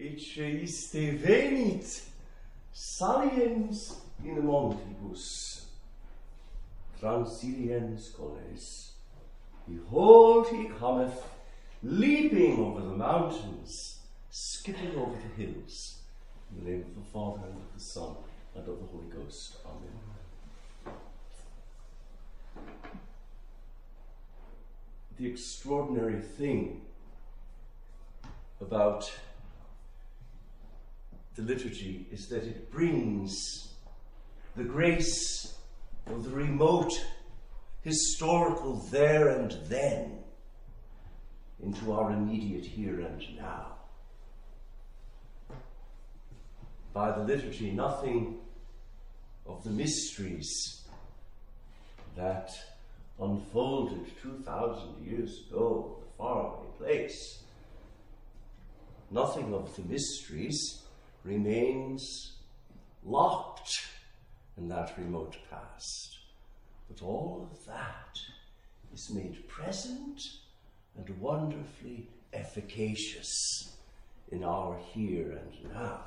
ecce iste venit saliens in montibus transiliens colles. Behold he cometh leaping over the mountains skipping over the hills. In the name of the father and of the son and of the holy ghost. Amen. The extraordinary thing about the liturgy is that it brings the grace of the remote, historical there and then into our immediate here and now. By the liturgy, nothing of the mysteries that unfolded 2,000 years ago a faraway place, nothing of the mysteries remains locked in that remote past. But all of that is made present and wonderfully efficacious in our here and now.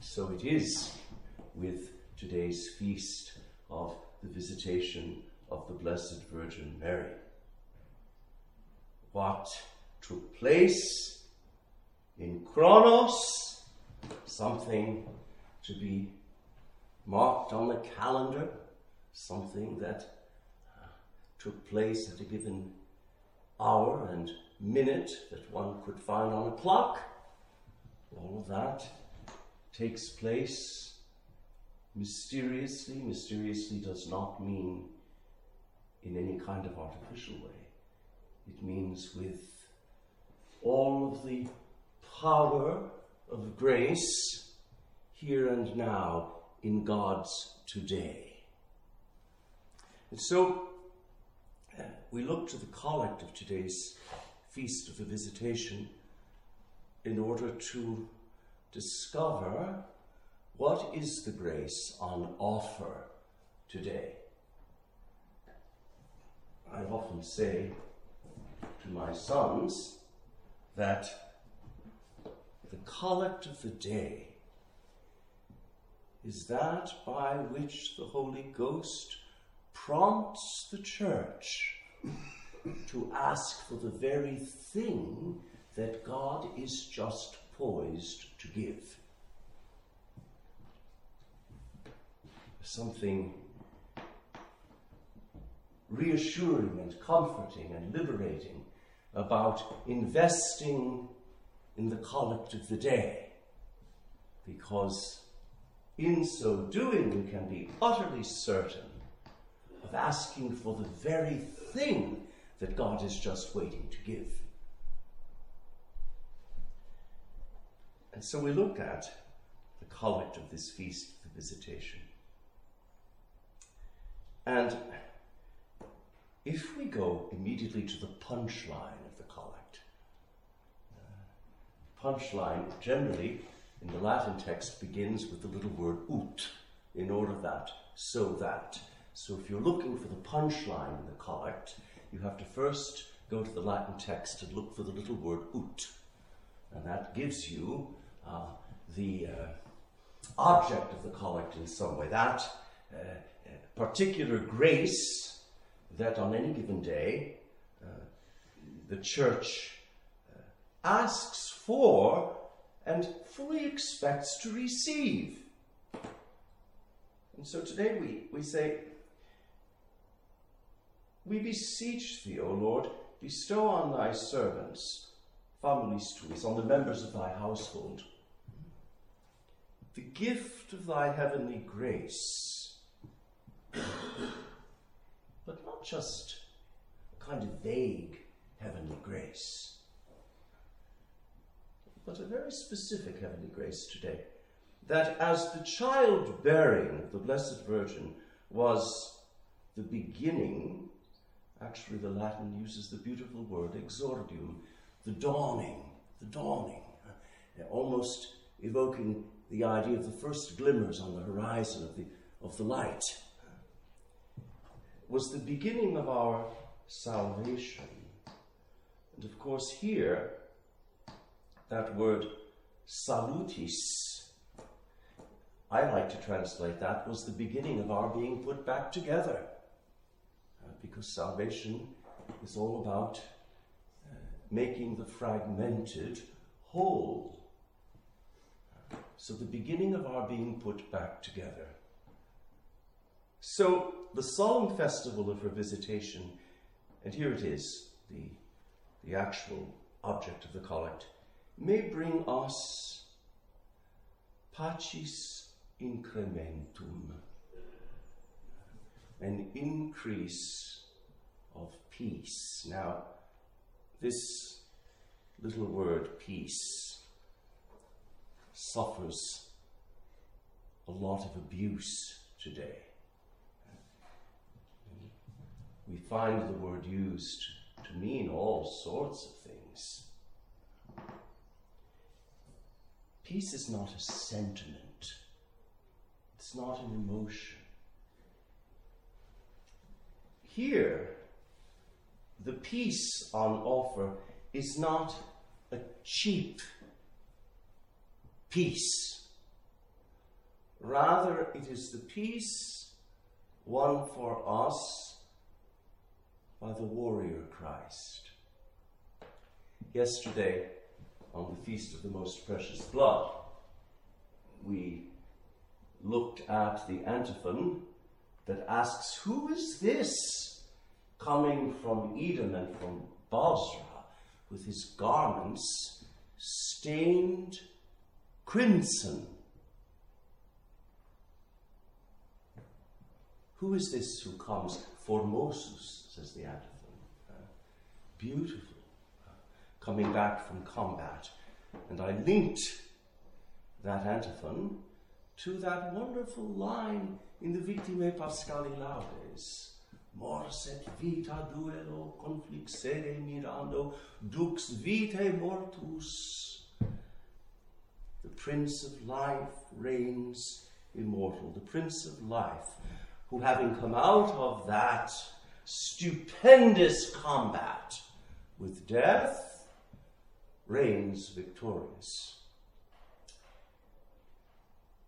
So it is with today's feast of the visitation of the Blessed Virgin Mary. What took place in Chronos something to be marked on the calendar, something that uh, took place at a given hour and minute that one could find on a clock. All of that takes place mysteriously. Mysteriously does not mean in any kind of artificial way, it means with all of the power of grace here and now in God's today. And so we look to the collect of today's Feast of the Visitation in order to discover what is the grace on offer today. I often say to my sons that the collect of the day is that by which the Holy Ghost prompts the church to ask for the very thing that God is just poised to give. Something reassuring and comforting and liberating about investing in the collect of the day. Because in so doing, we can be utterly certain of asking for the very thing that God is just waiting to give. And so we look at the collect of this feast, the visitation. And if we go immediately to the punchline of the collect, uh, punchline generally in the Latin text begins with the little word ut, in order that, so that. So if you're looking for the punchline in the collect, you have to first go to the Latin text and look for the little word ut. And that gives you uh, the uh, object of the collect in some way. That uh, particular grace that on any given day uh, the church uh, asks for and fully expects to receive. And so today we, we say, We beseech thee, O Lord, bestow on thy servants, familiis tuis, on the members of thy household, the gift of thy heavenly grace. but not just a kind of vague heavenly grace but a very specific heavenly grace today. That as the childbearing of the Blessed Virgin was the beginning, actually, the Latin uses the beautiful word exordium, the dawning, the dawning, uh, almost evoking the idea of the first glimmers on the horizon of the, of the light, was the beginning of our salvation. And of course, here, that word salutis. I like to translate that was the beginning of our being put back together. Uh, because salvation is all about uh, making the fragmented whole. So, the beginning of our being put back together. So, the solemn festival of her visitation, and here it is, the, the actual object of the collect, may bring us pacis incrementum, an increase of peace. Now, this little word, peace, suffers a lot of abuse today. We find the word used to mean all sorts of things. Peace is not a sentiment, it's not an emotion. Here, the peace on offer is not a cheap peace. Rather, it is the peace won for us by the warrior Christ. Yesterday, on the Feast of the Most Precious Blood, we looked at the antiphon that asks, Who is this coming from Edom and from Bozrah with his garments stained crimson? Who is this who comes? Formosus, says the antiphon. Beautiful coming back from combat. And I linked that antiphon to that wonderful line in the Victimae Paschali Laudes. Mors et vita duello conflixere mirando, dux vitae mortuus. The Prince of Life reigns immortal, the Prince of Life, who having come out of that stupendous combat with death, reigns victorious.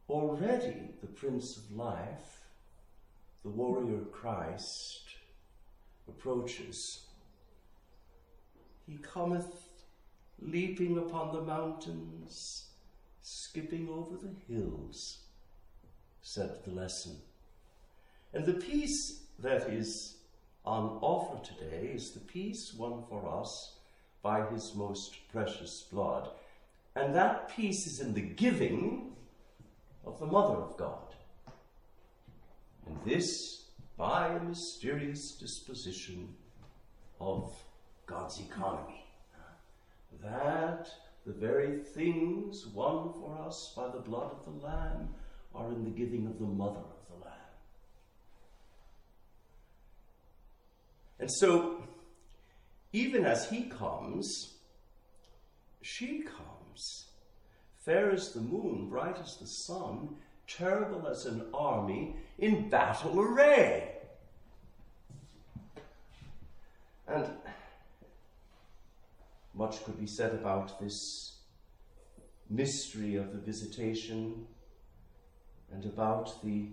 Already the Prince of Life, the warrior Christ, approaches. He cometh leaping upon the mountains, skipping over the hills, said the lesson. And the peace that is on offer today is the peace won for us by his most precious blood. And that peace is in the giving of the Mother of God. And this by a mysterious disposition of God's economy. That the very things won for us by the blood of the Lamb are in the giving of the Mother of the Lamb. And so even as he comes, she comes, fair as the moon, bright as the sun, terrible as an army in battle array. And much could be said about this mystery of the visitation and about the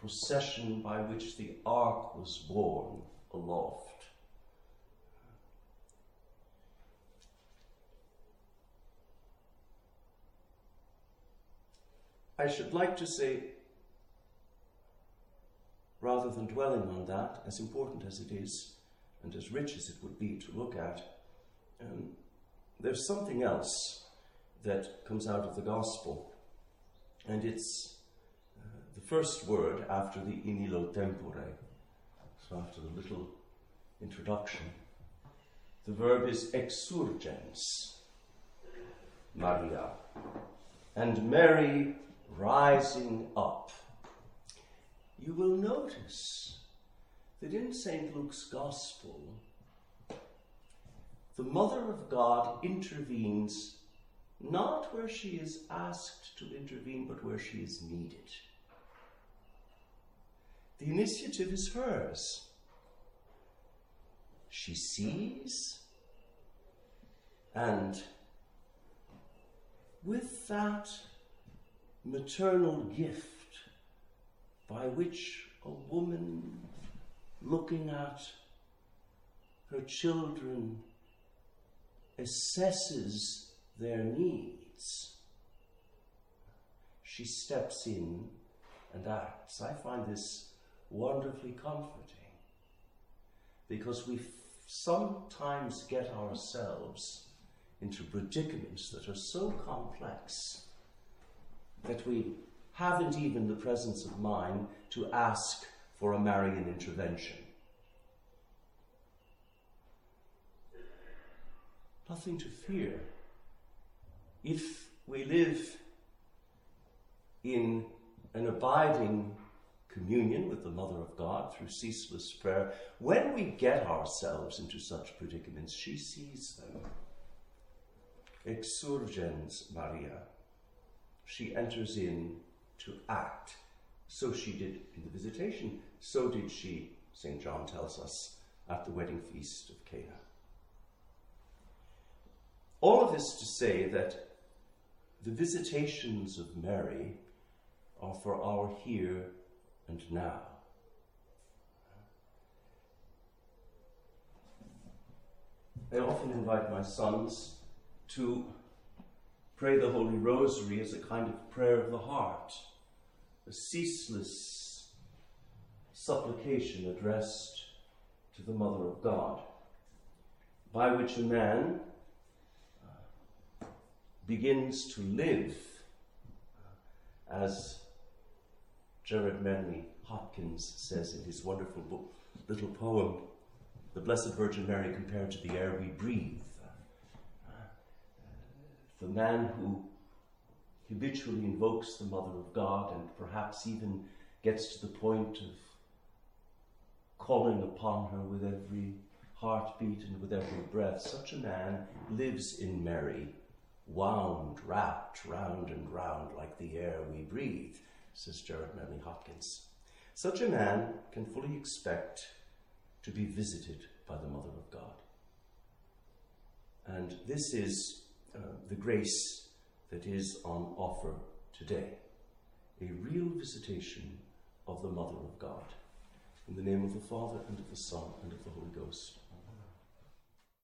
procession by which the ark was borne aloft. I should like to say, rather than dwelling on that, as important as it is and as rich as it would be to look at, um, there's something else that comes out of the Gospel, and it's uh, the first word after the in illo tempore, so after the little introduction. The verb is exsurgens, Maria. And Mary rising up, you will notice that in St. Luke's Gospel, the Mother of God intervenes not where she is asked to intervene, but where she is needed. The initiative is hers. She sees and with that maternal gift by which a woman looking at her children assesses their needs, she steps in and acts. I find this wonderfully comforting because we sometimes get ourselves into predicaments that are so complex that we haven't even the presence of mind to ask for a Marian intervention. Nothing to fear. If we live in an abiding communion with the Mother of God through ceaseless prayer, when we get ourselves into such predicaments, she sees them. Exsurgens Maria. She enters in to act. So she did in the visitation. So did she, St. John tells us, at the wedding feast of Cana. All of this to say that the visitations of Mary are for our here and now. I often invite my sons to pray the Holy Rosary as a kind of prayer of the heart, a ceaseless supplication addressed to the Mother of God, by which a man uh, begins to live as Gerard Manley Hopkins says in his wonderful book, little poem, The Blessed Virgin Mary compared to the air we breathe. The man who habitually invokes the Mother of God and perhaps even gets to the point of calling upon her with every heartbeat and with every breath, such a man lives in Mary, wound, wrapped round and round like the air we breathe says Gerard Manley Hopkins. Such a man can fully expect to be visited by the Mother of God. And this is uh, the grace that is on offer today a real visitation of the Mother of God. In the name of the Father, and of the Son, and of the Holy Ghost.